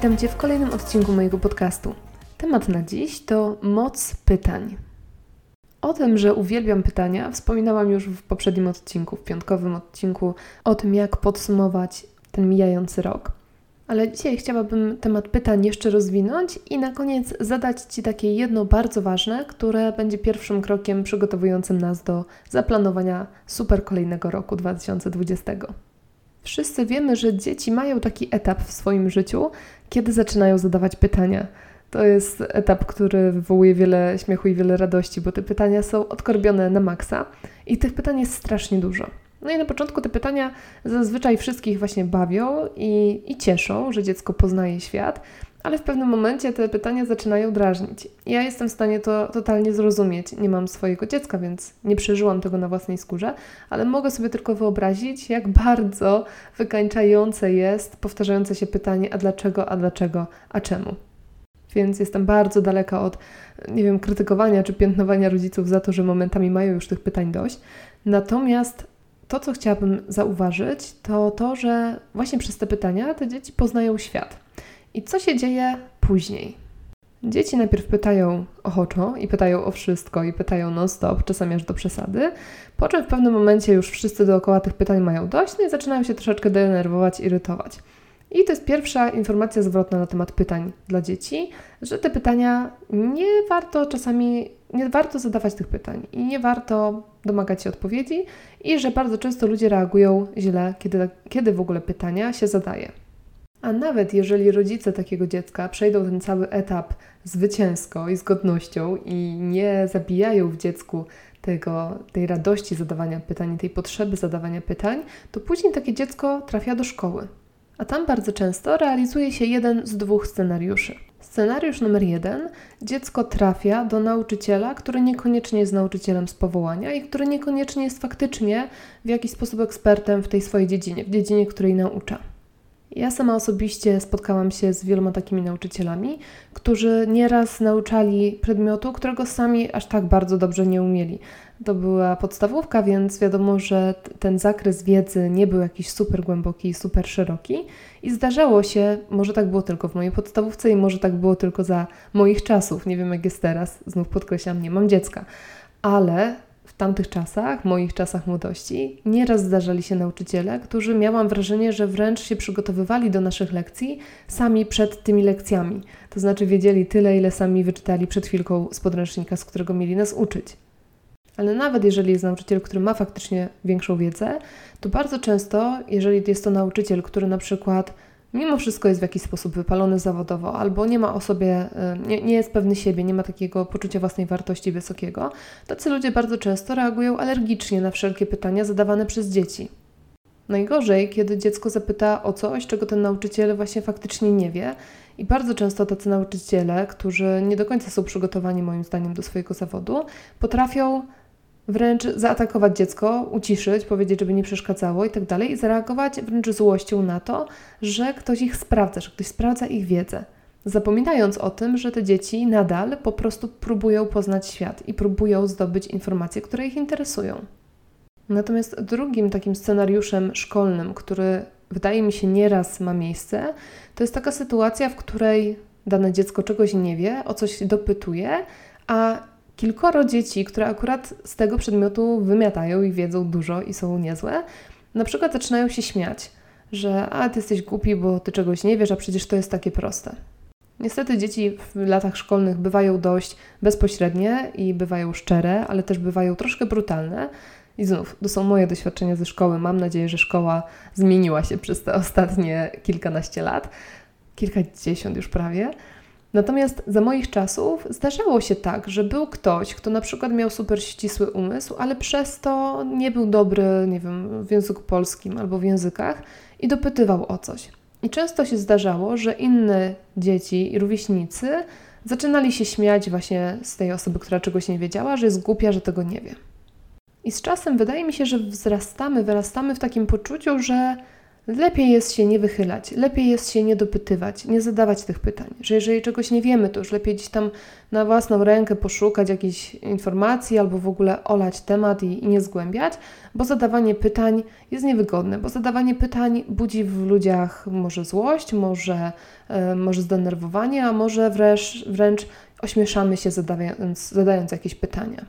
Witam Cię w kolejnym odcinku mojego podcastu. Temat na dziś to moc pytań. O tym, że uwielbiam pytania, wspominałam już w poprzednim odcinku, w piątkowym odcinku, o tym, jak podsumować ten mijający rok. Ale dzisiaj chciałabym temat pytań jeszcze rozwinąć i na koniec zadać Ci takie jedno bardzo ważne, które będzie pierwszym krokiem przygotowującym nas do zaplanowania super kolejnego roku 2020. Wszyscy wiemy, że dzieci mają taki etap w swoim życiu, kiedy zaczynają zadawać pytania. To jest etap, który wywołuje wiele śmiechu i wiele radości, bo te pytania są odkorbione na maksa i tych pytań jest strasznie dużo. No i na początku te pytania zazwyczaj wszystkich właśnie bawią i, i cieszą, że dziecko poznaje świat, ale w pewnym momencie te pytania zaczynają drażnić. Ja jestem w stanie to totalnie zrozumieć. Nie mam swojego dziecka, więc nie przeżyłam tego na własnej skórze, ale mogę sobie tylko wyobrazić, jak bardzo wykańczające jest powtarzające się pytanie: a dlaczego, a dlaczego, a czemu. Więc jestem bardzo daleka od, nie wiem, krytykowania czy piętnowania rodziców za to, że momentami mają już tych pytań dość. Natomiast to, co chciałabym zauważyć, to to, że właśnie przez te pytania te dzieci poznają świat. I co się dzieje później? Dzieci najpierw pytają ochoczo i pytają o wszystko i pytają non-stop, czasami aż do przesady, po czym w pewnym momencie już wszyscy dookoła tych pytań mają dość no i zaczynają się troszeczkę denerwować, irytować. I to jest pierwsza informacja zwrotna na temat pytań dla dzieci, że te pytania nie warto czasami, nie warto zadawać tych pytań i nie warto domagać się odpowiedzi i że bardzo często ludzie reagują źle, kiedy, kiedy w ogóle pytania się zadaje. A nawet jeżeli rodzice takiego dziecka przejdą ten cały etap zwycięsko i z godnością i nie zabijają w dziecku tego, tej radości zadawania pytań, tej potrzeby zadawania pytań, to później takie dziecko trafia do szkoły. A tam bardzo często realizuje się jeden z dwóch scenariuszy. Scenariusz numer jeden: dziecko trafia do nauczyciela, który niekoniecznie jest nauczycielem z powołania i który niekoniecznie jest faktycznie w jakiś sposób ekspertem w tej swojej dziedzinie, w dziedzinie, której naucza. Ja sama osobiście spotkałam się z wieloma takimi nauczycielami, którzy nieraz nauczali przedmiotu, którego sami aż tak bardzo dobrze nie umieli. To była podstawówka, więc wiadomo, że ten zakres wiedzy nie był jakiś super głęboki super szeroki. I zdarzało się, może tak było tylko w mojej podstawówce i może tak było tylko za moich czasów. Nie wiem jak jest teraz, znów podkreślam, nie mam dziecka. Ale tamtych czasach, moich czasach młodości, nieraz zdarzali się nauczyciele, którzy miałam wrażenie, że wręcz się przygotowywali do naszych lekcji sami przed tymi lekcjami. To znaczy wiedzieli tyle, ile sami wyczytali przed chwilką z podręcznika, z którego mieli nas uczyć. Ale nawet jeżeli jest nauczyciel, który ma faktycznie większą wiedzę, to bardzo często, jeżeli jest to nauczyciel, który na przykład mimo wszystko jest w jakiś sposób wypalony zawodowo, albo nie ma o sobie, y, nie, nie, jest pewny siebie, nie ma takiego poczucia własnej wartości wysokiego, tacy ludzie bardzo często reagują alergicznie na wszelkie pytania zadawane przez dzieci. Najgorzej, kiedy dziecko zapyta o coś, czego ten nauczyciel właśnie faktycznie nie wie, i bardzo często tacy nauczyciele, którzy nie do końca są przygotowani moim zdaniem do swojego zawodu, potrafią wręcz zaatakować dziecko, uciszyć, powiedzieć, żeby nie przeszkadzało i tak dalej, i zareagować wręcz złością na to, że ktoś ich sprawdza, że ktoś sprawdza ich wiedzę. Zapominając o tym, że te dzieci nadal po prostu próbują poznać świat i próbują zdobyć informacje, które ich interesują. Natomiast drugim takim scenariuszem szkolnym, który wydaje mi się nieraz ma miejsce, to jest taka sytuacja, w której dane dziecko czegoś nie wie, o coś dopytuje, a kilkoro dzieci, które akurat z tego przedmiotu wymiatają i wiedzą dużo i są niezłe, na przykład zaczynają się śmiać, że a ty jesteś głupi, bo ty czegoś nie wiesz, a przecież to jest takie proste. Niestety dzieci w latach szkolnych bywają dość bezpośrednie i bywają szczere, ale też bywają troszkę brutalne. I znów, to są moje doświadczenia ze szkoły. Mam nadzieję, że szkoła zmieniła się przez te ostatnie kilkanaście lat, kilkadziesiąt już prawie. Natomiast za moich czasów zdarzało się tak, że był ktoś, kto na przykład miał super ścisły umysł, ale przez to nie był dobry, nie wiem, w języku polskim albo w językach i dopytywał o coś. I często się zdarzało, że inne dzieci i rówieśnicy zaczynali się śmiać właśnie z tej osoby, która czegoś nie wiedziała, że jest głupia, że tego nie wie. I z czasem wydaje mi się, że wzrastamy, wyrastamy w takim poczuciu, że Lepiej jest się nie wychylać, lepiej jest się nie dopytywać, nie zadawać tych pytań. Że jeżeli czegoś nie wiemy, to już lepiej gdzieś tam na własną rękę poszukać jakiejś informacji albo w ogóle olać temat i, i nie zgłębiać, bo zadawanie pytań jest niewygodne, bo zadawanie pytań budzi w ludziach może złość, może, e, może zdenerwowanie, a może wręcz, wręcz ośmieszamy się zadając, zadając jakieś pytania.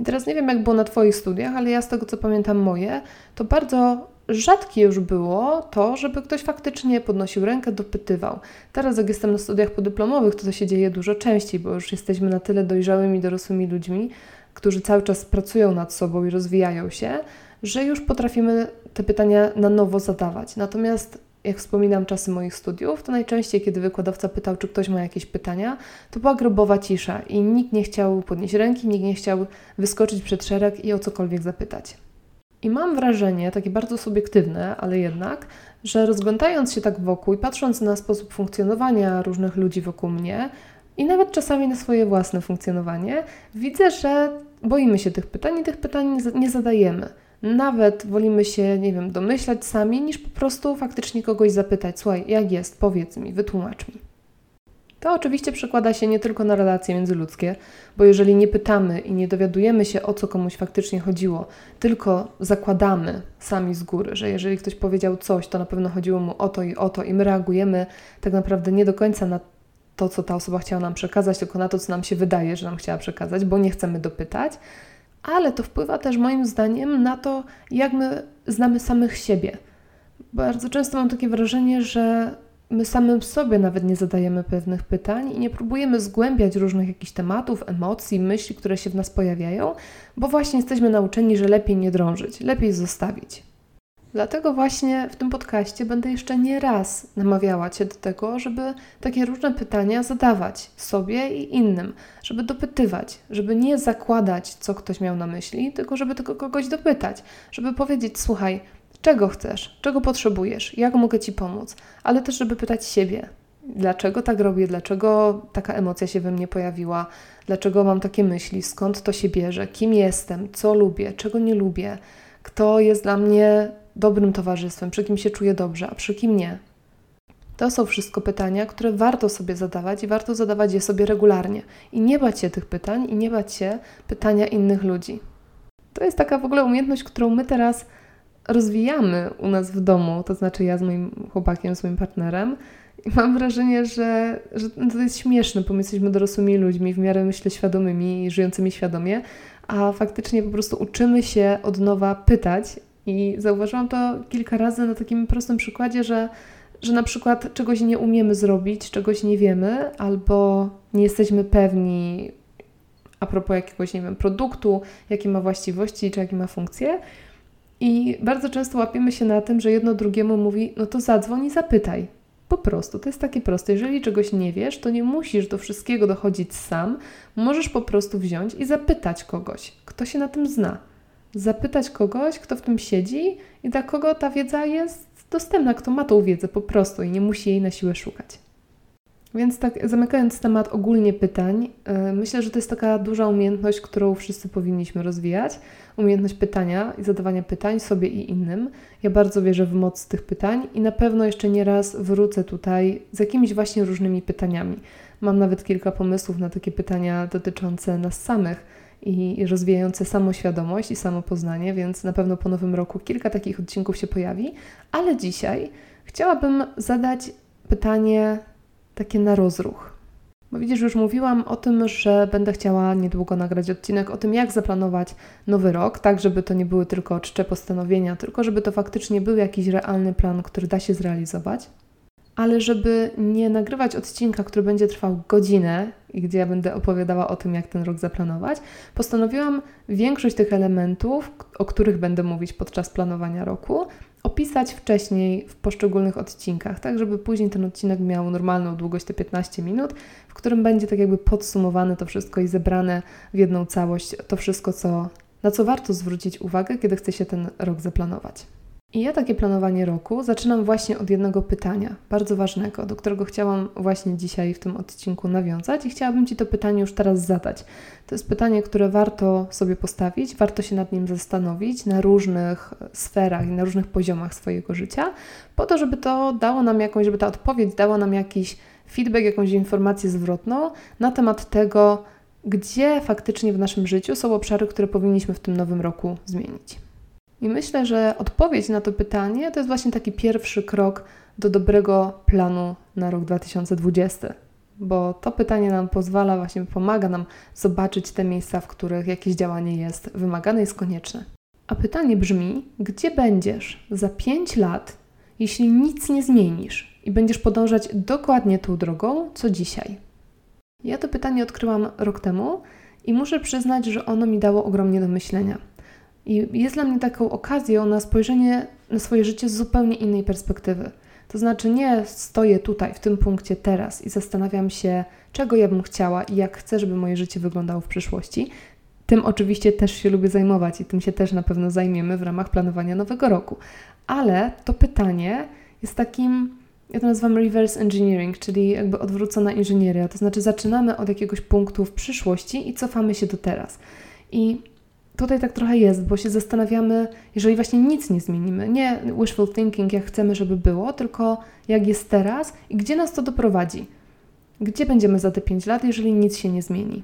I teraz nie wiem, jak było na Twoich studiach, ale ja z tego, co pamiętam moje, to bardzo rzadkie już było to, żeby ktoś faktycznie podnosił rękę, dopytywał. Teraz, jak jestem na studiach podyplomowych, to to się dzieje dużo częściej, bo już jesteśmy na tyle dojrzałymi, dorosłymi ludźmi, którzy cały czas pracują nad sobą i rozwijają się, że już potrafimy te pytania na nowo zadawać. Natomiast jak wspominam czasy moich studiów, to najczęściej, kiedy wykładowca pytał, czy ktoś ma jakieś pytania, to była grobowa cisza i nikt nie chciał podnieść ręki, nikt nie chciał wyskoczyć przed szereg i o cokolwiek zapytać. I mam wrażenie, takie bardzo subiektywne, ale jednak, że rozglądając się tak wokół i patrząc na sposób funkcjonowania różnych ludzi wokół mnie i nawet czasami na swoje własne funkcjonowanie, widzę, że boimy się tych pytań i tych pytań nie zadajemy. Nawet wolimy się, nie wiem, domyślać sami, niż po prostu faktycznie kogoś zapytać: Słuchaj, jak jest, powiedz mi, wytłumacz mi. To oczywiście przekłada się nie tylko na relacje międzyludzkie, bo jeżeli nie pytamy i nie dowiadujemy się, o co komuś faktycznie chodziło, tylko zakładamy sami z góry, że jeżeli ktoś powiedział coś, to na pewno chodziło mu o to i o to, i my reagujemy tak naprawdę nie do końca na to, co ta osoba chciała nam przekazać, tylko na to, co nam się wydaje, że nam chciała przekazać, bo nie chcemy dopytać, ale to wpływa też moim zdaniem na to, jak my znamy samych siebie. Bardzo często mam takie wrażenie, że my samym sobie nawet nie zadajemy pewnych pytań i nie próbujemy zgłębiać różnych jakichś tematów, emocji, myśli, które się w nas pojawiają, bo właśnie jesteśmy nauczeni, że lepiej nie drążyć, lepiej zostawić. Dlatego właśnie w tym podcaście będę jeszcze nie raz namawiała Cię do tego, żeby takie różne pytania zadawać sobie i innym, żeby dopytywać, żeby nie zakładać, co ktoś miał na myśli, tylko żeby tego kogoś dopytać, żeby powiedzieć: Słuchaj, czego chcesz, czego potrzebujesz, jak mogę Ci pomóc, ale też, żeby pytać siebie, dlaczego tak robię, dlaczego taka emocja się we mnie pojawiła, dlaczego mam takie myśli, skąd to się bierze, kim jestem, co lubię, czego nie lubię, kto jest dla mnie dobrym towarzystwem, przy kim się czuję dobrze, a przy kim nie. To są wszystko pytania, które warto sobie zadawać i warto zadawać je sobie regularnie. I nie bać się tych pytań, i nie bać się pytania innych ludzi. To jest taka w ogóle umiejętność, którą my teraz rozwijamy u nas w domu, to znaczy ja z moim chłopakiem, z moim partnerem. I mam wrażenie, że, że to jest śmieszne, bo my jesteśmy dorosłymi ludźmi, w miarę myślę świadomymi i żyjącymi świadomie, a faktycznie po prostu uczymy się od nowa pytać. I zauważyłam to kilka razy na takim prostym przykładzie, że, że na przykład czegoś nie umiemy zrobić, czegoś nie wiemy, albo nie jesteśmy pewni a propos jakiegoś, nie wiem, produktu, jakie ma właściwości czy jakie ma funkcje i bardzo często łapiemy się na tym, że jedno drugiemu mówi: No to zadzwoń i zapytaj. Po prostu, to jest takie proste. Jeżeli czegoś nie wiesz, to nie musisz do wszystkiego dochodzić sam. Możesz po prostu wziąć i zapytać kogoś, kto się na tym zna. Zapytać kogoś, kto w tym siedzi i dla kogo ta wiedza jest dostępna, kto ma tą wiedzę po prostu i nie musi jej na siłę szukać. Więc tak zamykając temat ogólnie pytań, yy, myślę, że to jest taka duża umiejętność, którą wszyscy powinniśmy rozwijać. Umiejętność pytania i zadawania pytań sobie i innym. Ja bardzo wierzę w moc tych pytań i na pewno jeszcze nie raz wrócę tutaj z jakimiś właśnie różnymi pytaniami. Mam nawet kilka pomysłów na takie pytania dotyczące nas samych i rozwijające samoświadomość i samopoznanie, więc na pewno po nowym roku kilka takich odcinków się pojawi. Ale dzisiaj chciałabym zadać pytanie takie na rozruch. Bo widzisz, już mówiłam o tym, że będę chciała niedługo nagrać odcinek o tym, jak zaplanować nowy rok, tak żeby to nie były tylko czcze postanowienia, tylko żeby to faktycznie był jakiś realny plan, który da się zrealizować. Ale żeby nie nagrywać odcinka, który będzie trwał godzinę i gdzie ja będę opowiadała o tym, jak ten rok zaplanować, postanowiłam większość tych elementów, o których będę mówić podczas planowania roku, opisać wcześniej w poszczególnych odcinkach, tak żeby później ten odcinek miał normalną długość te 15 minut, w którym będzie tak jakby podsumowane to wszystko i zebrane w jedną całość to wszystko, co, na co warto zwrócić uwagę, kiedy chce się ten rok zaplanować. I ja takie planowanie roku zaczynam właśnie od jednego pytania, bardzo ważnego, do którego chciałam właśnie dzisiaj w tym odcinku nawiązać i chciałabym Ci to pytanie już teraz zadać. To jest pytanie, które warto sobie postawić, warto się nad nim zastanowić na różnych sferach i na różnych poziomach swojego życia, po to, żeby to dało nam jakąś, żeby ta odpowiedź dała nam jakiś feedback, jakąś informację zwrotną na temat tego, gdzie faktycznie w naszym życiu są obszary, które powinniśmy w tym nowym roku zmienić. I myślę, że odpowiedź na to pytanie to jest właśnie taki pierwszy krok do dobrego planu na rok 2020. Bo to pytanie nam pozwala, właśnie pomaga nam zobaczyć te miejsca, w których jakieś działanie jest wymagane, jest konieczne. A pytanie brzmi: gdzie będziesz za 5 lat, jeśli nic nie zmienisz i będziesz podążać dokładnie tą drogą, co dzisiaj? Ja to pytanie odkryłam rok temu i muszę przyznać, że ono mi dało ogromnie do myślenia. I jest dla mnie taką okazją na spojrzenie na swoje życie z zupełnie innej perspektywy. To znaczy, nie stoję tutaj, w tym punkcie teraz i zastanawiam się, czego ja bym chciała i jak chcę, żeby moje życie wyglądało w przyszłości. Tym oczywiście też się lubię zajmować i tym się też na pewno zajmiemy w ramach planowania nowego roku. Ale to pytanie jest takim, ja to nazywam reverse engineering, czyli jakby odwrócona inżynieria. To znaczy, zaczynamy od jakiegoś punktu w przyszłości i cofamy się do teraz. I tutaj tak trochę jest, bo się zastanawiamy, jeżeli właśnie nic nie zmienimy, nie wishful thinking, jak chcemy, żeby było, tylko jak jest teraz i gdzie nas to doprowadzi. Gdzie będziemy za te 5 lat, jeżeli nic się nie zmieni?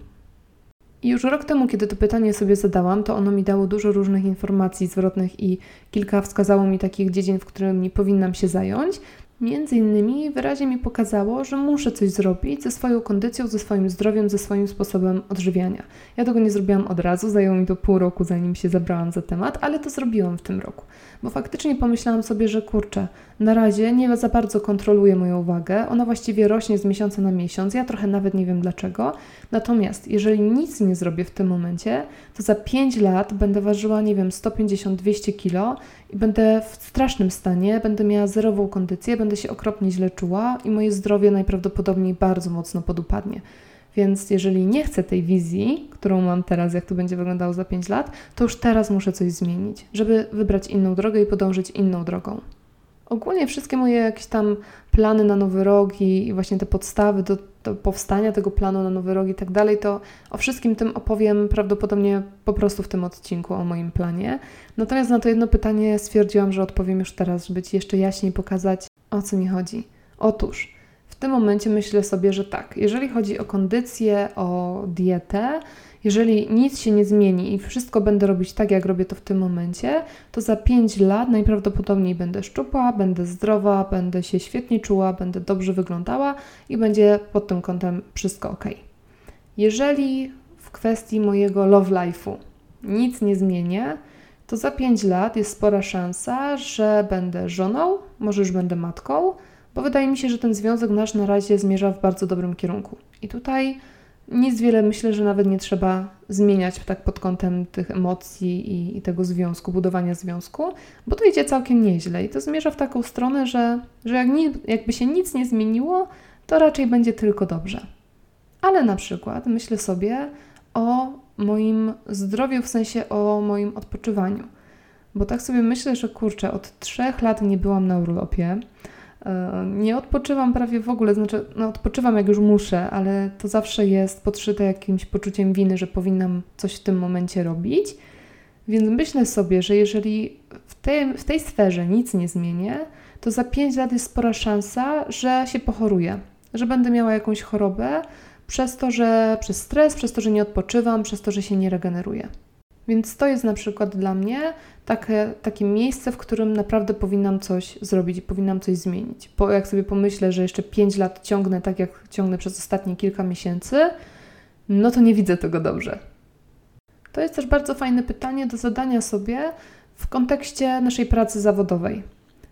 I już rok temu, kiedy to pytanie sobie zadałam, to ono mi dało dużo różnych informacji zwrotnych i kilka wskazało mi takich dziedzin, w którymi powinnam się zająć. Między innymi wyraźnie mi pokazało, że muszę coś zrobić ze swoją kondycją, ze swoim zdrowiem, ze swoim sposobem odżywiania. Ja tego nie zrobiłam od razu, zajęło mi to pół roku, zanim się zabrałam za temat, ale to zrobiłam w tym roku. Bo faktycznie pomyślałam sobie, że kurczę, na razie nie za bardzo kontroluję moją wagę, ona właściwie rośnie z miesiąca na miesiąc, ja trochę nawet nie wiem dlaczego. Natomiast jeżeli nic nie zrobię w tym momencie, to za 5 lat będę ważyła, nie wiem, 150-200 kilo i będę w strasznym stanie, będę miała zerową kondycję, będę się okropnie źle czuła i moje zdrowie najprawdopodobniej bardzo mocno podupadnie. Więc jeżeli nie chcę tej wizji, którą mam teraz, jak to będzie wyglądało za 5 lat, to już teraz muszę coś zmienić, żeby wybrać inną drogę i podążyć inną drogą. Ogólnie wszystkie moje jakieś tam plany na nowy rok i, właśnie te podstawy do, do, powstania tego planu na nowy rok i tak dalej, to o wszystkim tym opowiem prawdopodobnie po prostu w tym odcinku o moim planie. Natomiast na to jedno pytanie stwierdziłam, że odpowiem już teraz, żeby Ci jeszcze jaśniej pokazać, o co mi chodzi. Otóż w tym momencie myślę sobie, że tak, jeżeli chodzi o kondycję, o dietę, jeżeli nic się nie zmieni i wszystko będę robić tak, jak robię to w tym momencie, to za 5 lat najprawdopodobniej będę szczupła, będę zdrowa, będę się świetnie czuła, będę dobrze wyglądała i będzie pod tym kątem wszystko ok. Jeżeli w kwestii mojego love life'u nic nie zmienię, to za 5 lat jest spora szansa, że będę żoną, może już będę matką, bo wydaje mi się, że ten związek nasz na razie zmierza w bardzo dobrym kierunku. I tutaj nic wiele myślę, że nawet nie trzeba zmieniać tak pod kątem tych emocji i, i, tego związku, budowania związku, bo to idzie całkiem nieźle i to zmierza w taką stronę, że, że jak nie, jakby się nic nie zmieniło, to raczej będzie tylko dobrze. Ale na przykład myślę sobie o moim zdrowiu, w sensie o moim odpoczywaniu. Bo tak sobie myślę, że kurczę, od trzech lat nie byłam na urlopie. E, nie odpoczywam prawie w ogóle, znaczy no odpoczywam jak już muszę, ale to zawsze jest podszyte jakimś poczuciem winy, że powinnam coś w tym momencie robić. Więc myślę sobie, że jeżeli w tej, w tej sferze nic nie zmienię, to za 5 lat jest spora szansa, że się pochoruję, że będę miała jakąś chorobę przez to, że przez stres, przez to, że nie odpoczywam, przez to, że się nie regeneruję. Więc to jest na przykład dla mnie takie, takie miejsce, w którym naprawdę powinnam coś zrobić i powinnam coś zmienić. Bo jak sobie pomyślę, że jeszcze 5 lat ciągnę tak, jak ciągnę przez ostatnie kilka miesięcy, no to nie widzę tego dobrze. To jest też bardzo fajne pytanie do zadania sobie w kontekście naszej pracy zawodowej.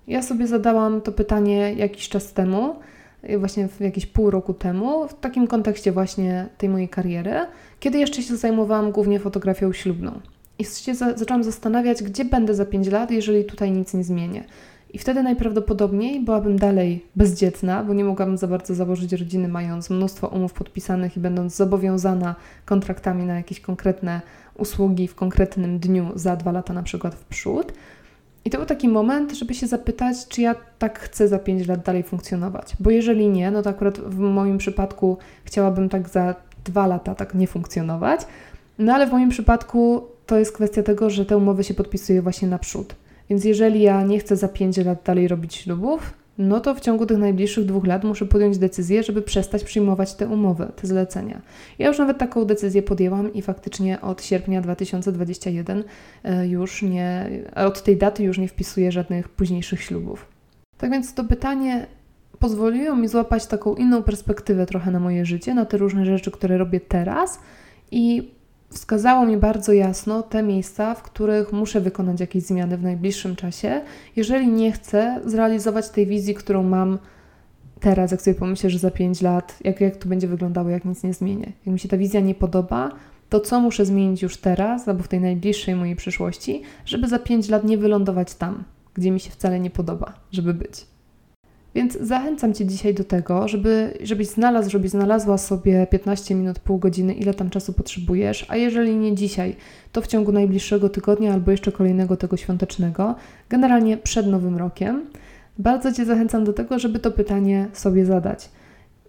Ja sobie zadałam to pytanie jakiś czas temu właśnie w jakieś pół roku temu, w takim kontekście właśnie tej mojej kariery, kiedy jeszcze się zajmowałam głównie fotografią ślubną. I się za zaczęłam zastanawiać, gdzie będę za 5 lat, jeżeli tutaj nic nie zmienię. I wtedy najprawdopodobniej byłabym dalej bezdzietna, bo nie mogłabym za bardzo założyć rodziny, mając mnóstwo umów podpisanych i będąc zobowiązana kontraktami na jakieś konkretne usługi w konkretnym dniu za dwa lata na przykład w przód. I to był taki moment, żeby się zapytać, czy ja tak chcę za 5 lat dalej funkcjonować. Bo jeżeli nie, no to akurat w moim przypadku chciałabym tak za 2 lata tak nie funkcjonować. No ale w moim przypadku to jest kwestia tego, że te umowy się podpisuje właśnie naprzód. Więc jeżeli ja nie chcę za 5 lat dalej robić ślubów, no to w ciągu tych najbliższych dwóch lat muszę podjąć decyzję, żeby przestać przyjmować te umowy, te zlecenia. Ja już nawet taką decyzję podjęłam i faktycznie od sierpnia 2021 e, już nie, od tej daty już nie wpisuję żadnych późniejszych ślubów. Tak więc to pytanie pozwoliło mi złapać taką inną perspektywę trochę na moje życie, na te różne rzeczy, które robię teraz i wskazało mi bardzo jasno te miejsca, w których muszę wykonać jakieś zmiany w najbliższym czasie, jeżeli nie chcę zrealizować tej wizji, którą mam teraz, jak sobie pomyślę, że za 5 lat, jak, jak to będzie wyglądało, jak nic nie zmienię. Jak mi się ta wizja nie podoba, to co muszę zmienić już teraz, albo w tej najbliższej mojej przyszłości, żeby za 5 lat nie wylądować tam, gdzie mi się wcale nie podoba, żeby być. Więc zachęcam Cię dzisiaj do tego, żeby, żebyś znalazł, żebyś znalazła sobie 15 minut, pół godziny, ile tam czasu potrzebujesz, a jeżeli nie dzisiaj, to w ciągu najbliższego tygodnia albo jeszcze kolejnego tego świątecznego, generalnie przed Nowym Rokiem. Bardzo Cię zachęcam do tego, żeby to pytanie sobie zadać.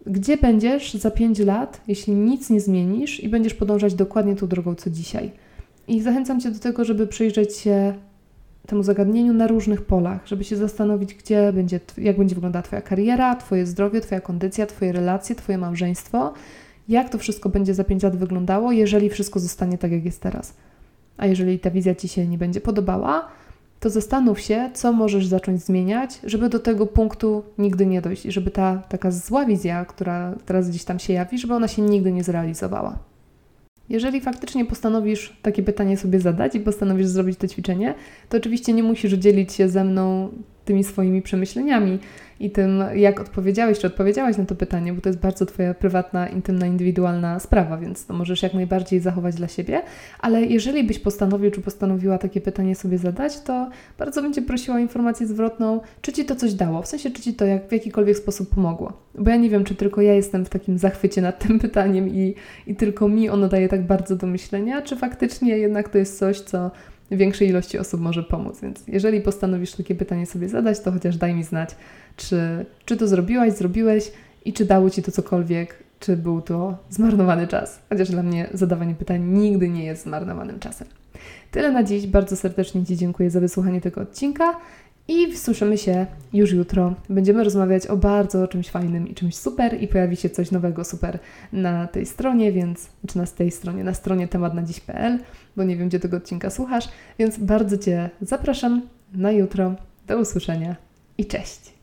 Gdzie będziesz za 5 lat, jeśli nic nie zmienisz i będziesz podążać dokładnie tą drogą co dzisiaj? I zachęcam Cię do tego, żeby przyjrzeć się temu zagadnieniu na różnych polach, żeby się zastanowić, gdzie będzie, jak będzie wyglądała Twoja kariera, Twoje zdrowie, Twoja kondycja, Twoje relacje, Twoje małżeństwo, jak to wszystko będzie za 5 lat wyglądało, jeżeli wszystko zostanie tak, jak jest teraz. A jeżeli ta wizja Ci się nie będzie podobała, to zastanów się, co możesz zacząć zmieniać, żeby do tego punktu nigdy nie dojść i żeby ta taka zła wizja, która teraz gdzieś tam się jawi, żeby ona się nigdy nie zrealizowała. Jeżeli faktycznie postanowisz takie pytanie sobie zadać i postanowisz zrobić to ćwiczenie, to oczywiście nie musisz dzielić się ze mną tymi swoimi przemyśleniami i tym, jak odpowiedziałeś, czy odpowiedziałaś na to pytanie, bo to jest bardzo Twoja prywatna, intymna, indywidualna sprawa, więc to możesz jak najbardziej zachować dla siebie. Ale jeżeli byś postanowił, czy postanowiła takie pytanie sobie zadać, to bardzo bym Cię prosiła o informację zwrotną, czy Ci to coś dało, w sensie, czy Ci to jak, w jakikolwiek sposób pomogło. Bo ja nie wiem, czy tylko ja jestem w takim zachwycie nad tym pytaniem i, i tylko mi ono daje tak bardzo do myślenia, czy faktycznie jednak to jest coś, co większej ilości osób może pomóc. Więc jeżeli postanowisz takie pytanie sobie zadać, to chociaż daj mi znać, czy, czy to zrobiłaś, zrobiłeś i czy dało Ci to cokolwiek, czy był to zmarnowany czas. Chociaż dla mnie zadawanie pytań nigdy nie jest zmarnowanym czasem. Tyle na dziś. Bardzo serdecznie Ci dziękuję za wysłuchanie tego odcinka i słyszymy się już jutro. Będziemy rozmawiać o bardzo czymś fajnym i czymś super i pojawi się coś nowego super na tej stronie, więc, czy na tej stronie, na stronie tematnadziś.pl, bo nie wiem, gdzie tego odcinka słuchasz, więc bardzo Cię zapraszam na jutro. Do usłyszenia i cześć!